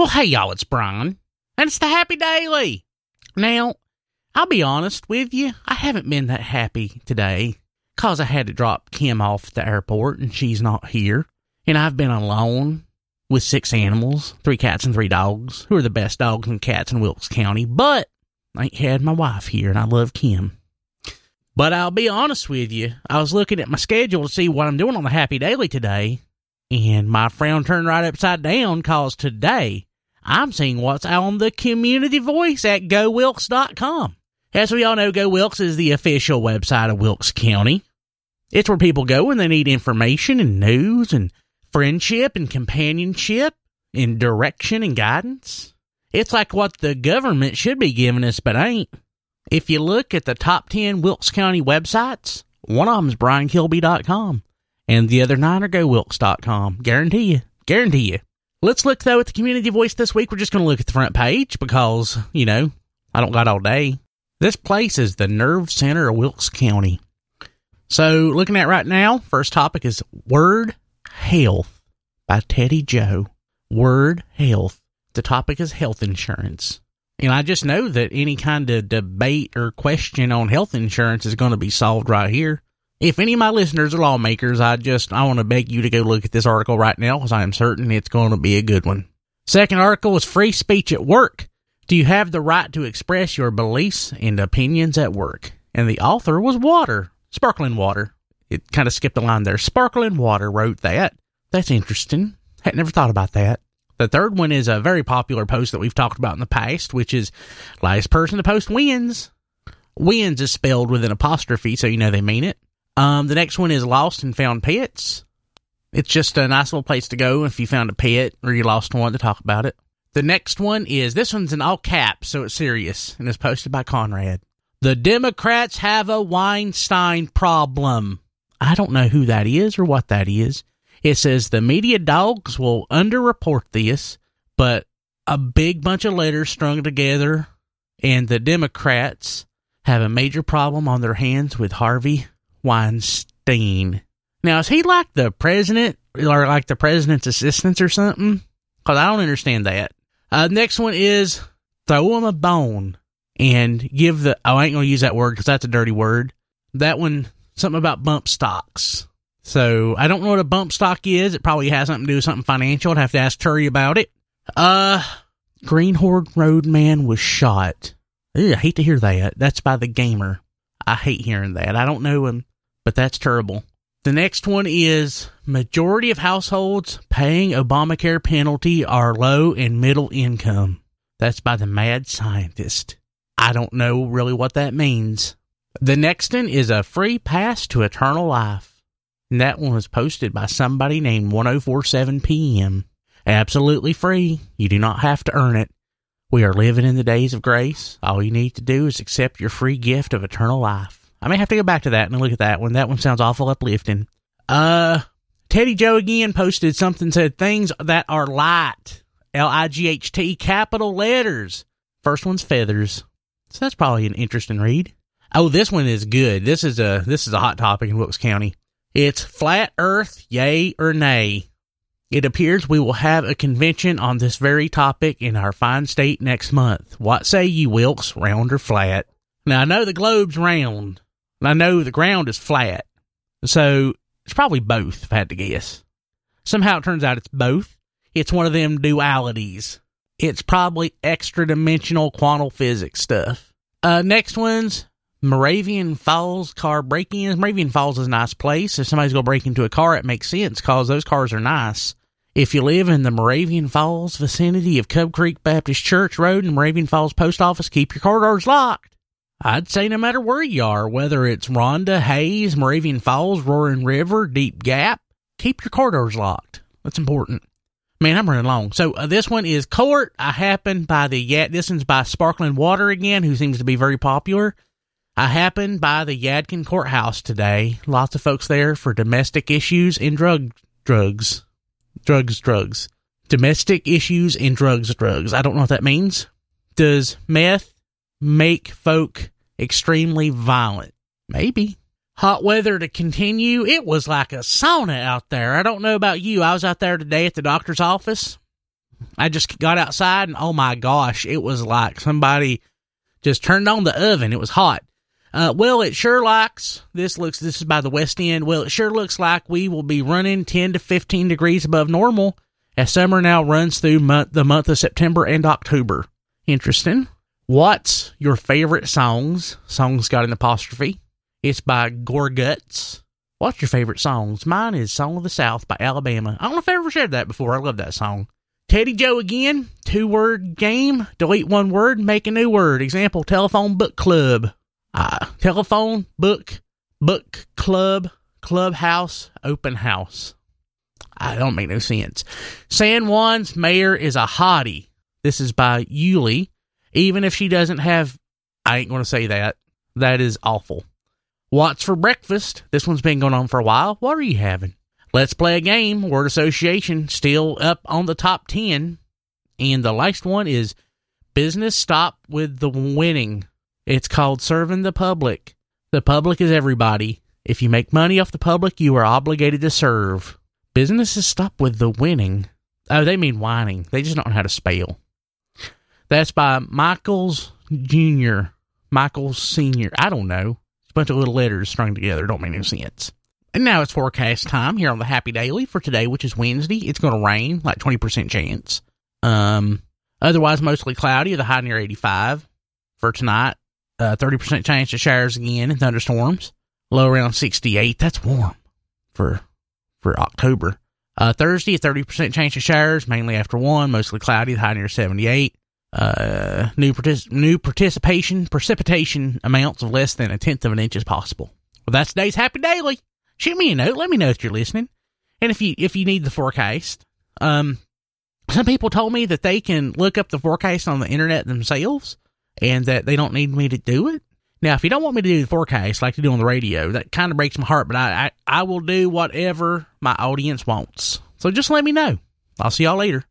Well, hey, y'all, it's Brian, and it's the Happy Daily. Now, I'll be honest with you, I haven't been that happy today because I had to drop Kim off at the airport and she's not here. And I've been alone with six animals three cats and three dogs, who are the best dogs and cats in Wilkes County. But I had my wife here and I love Kim. But I'll be honest with you, I was looking at my schedule to see what I'm doing on the Happy Daily today, and my frown turned right upside down because today I'm seeing what's on the community voice at gowilkes.com. As we all know, Go Wilkes is the official website of Wilkes County. It's where people go when they need information and news and friendship and companionship and direction and guidance. It's like what the government should be giving us, but ain't. If you look at the top 10 Wilkes County websites, one of them's briankilby.com and the other nine are gowilkes.com. Guarantee you. Guarantee you. Let's look though at the community voice this week. We're just going to look at the front page because, you know, I don't got all day. This place is the nerve center of Wilkes County. So, looking at right now, first topic is Word Health by Teddy Joe. Word Health. The topic is health insurance. And I just know that any kind of debate or question on health insurance is going to be solved right here. If any of my listeners are lawmakers, I just I want to beg you to go look at this article right now because I am certain it's going to be a good one. Second article is free speech at work. Do you have the right to express your beliefs and opinions at work? And the author was Water, sparkling water. It kind of skipped a line there. Sparkling water wrote that. That's interesting. Had never thought about that. The third one is a very popular post that we've talked about in the past, which is last person to post wins. Wins is spelled with an apostrophe, so you know they mean it. Um, the next one is Lost and Found Pets. It's just a nice little place to go if you found a pet or you lost one to talk about it. The next one is this one's in all caps, so it's serious, and it's posted by Conrad. The Democrats have a Weinstein problem. I don't know who that is or what that is. It says the media dogs will underreport this, but a big bunch of letters strung together, and the Democrats have a major problem on their hands with Harvey Weinstein. Now, is he like the president or like the president's assistant or something? Because I don't understand that. Uh, next one is throw him a bone and give the. Oh, I ain't going to use that word because that's a dirty word. That one, something about bump stocks. So I don't know what a bump stock is. It probably has something to do with something financial. I'd have to ask Terry about it. Uh, Greenhorn Roadman was shot. Ew, I hate to hear that. That's by the gamer. I hate hearing that. I don't know him but that's terrible. The next one is majority of households paying Obamacare penalty are low and middle income. That's by the mad scientist. I don't know really what that means. The next one is a free pass to eternal life. And that one was posted by somebody named 1047 PM. Absolutely free. You do not have to earn it. We are living in the days of grace. All you need to do is accept your free gift of eternal life. I may have to go back to that and look at that one. That one sounds awful uplifting. Uh, Teddy Joe again posted something said things that are light. L I G H T capital letters. First one's feathers. So that's probably an interesting read. Oh, this one is good. This is a this is a hot topic in Wilkes County. It's flat earth, yay or nay. It appears we will have a convention on this very topic in our fine state next month. What say you, Wilkes, round or flat? Now I know the globe's round, I know the ground is flat. So it's probably both, if I had to guess. Somehow it turns out it's both. It's one of them dualities. It's probably extra dimensional quantum physics stuff. Uh, next one's Moravian Falls car break ins. Moravian Falls is a nice place. If somebody's going to break into a car, it makes sense because those cars are nice. If you live in the Moravian Falls vicinity of Cub Creek Baptist Church Road and Moravian Falls Post Office, keep your car doors locked. I'd say no matter where you are, whether it's Ronda, Hays, Moravian Falls, Roaring River, Deep Gap, keep your car doors locked. That's important. Man, I'm running long. So uh, this one is Court. I happened by the Yad. This one's by Sparkling Water again, who seems to be very popular. I happened by the Yadkin Courthouse today. Lots of folks there for domestic issues and drug drugs, drugs, drugs, domestic issues and drugs, drugs. I don't know what that means. Does meth make folk extremely violent. Maybe. Hot weather to continue. It was like a sauna out there. I don't know about you. I was out there today at the doctor's office. I just got outside and oh my gosh, it was like somebody just turned on the oven. It was hot. Uh, well, it sure likes this looks. This is by the west end. Well, it sure looks like we will be running 10 to 15 degrees above normal as summer now runs through month, the month of September and October. Interesting. What's your favorite songs? Songs got an apostrophe. It's by Gorguts. What's your favorite songs? Mine is Song of the South by Alabama. I don't know if I ever shared that before. I love that song. Teddy Joe again. Two word game. Delete one word, make a new word. Example, telephone book club. Uh, telephone book, book club, clubhouse, open house. I don't make no sense. San Juan's mayor is a hottie. This is by Yuli. Even if she doesn't have, I ain't going to say that. That is awful. What's for breakfast? This one's been going on for a while. What are you having? Let's play a game. Word association still up on the top 10. And the last one is business stop with the winning. It's called serving the public. The public is everybody. If you make money off the public, you are obligated to serve. Businesses stop with the winning. Oh, they mean whining. They just don't know how to spell. That's by Michaels Jr. Michaels Sr. I don't know. It's a bunch of little letters strung together. Don't make any sense. And now it's forecast time here on the Happy Daily for today, which is Wednesday. It's going to rain, like 20% chance. Um, otherwise, mostly cloudy, the high near 85. For tonight, uh, 30% chance of showers again and thunderstorms. Low around 68. That's warm for, for October. Uh, Thursday, a 30% chance of showers, mainly after 1, mostly cloudy, the high near 78 uh, new partic- new participation precipitation amounts of less than a tenth of an inch is possible. Well, that's today's happy daily. Shoot me a note. Let me know if you're listening, and if you if you need the forecast. Um, some people told me that they can look up the forecast on the internet themselves, and that they don't need me to do it. Now, if you don't want me to do the forecast like you do on the radio, that kind of breaks my heart. But I, I I will do whatever my audience wants. So just let me know. I'll see y'all later.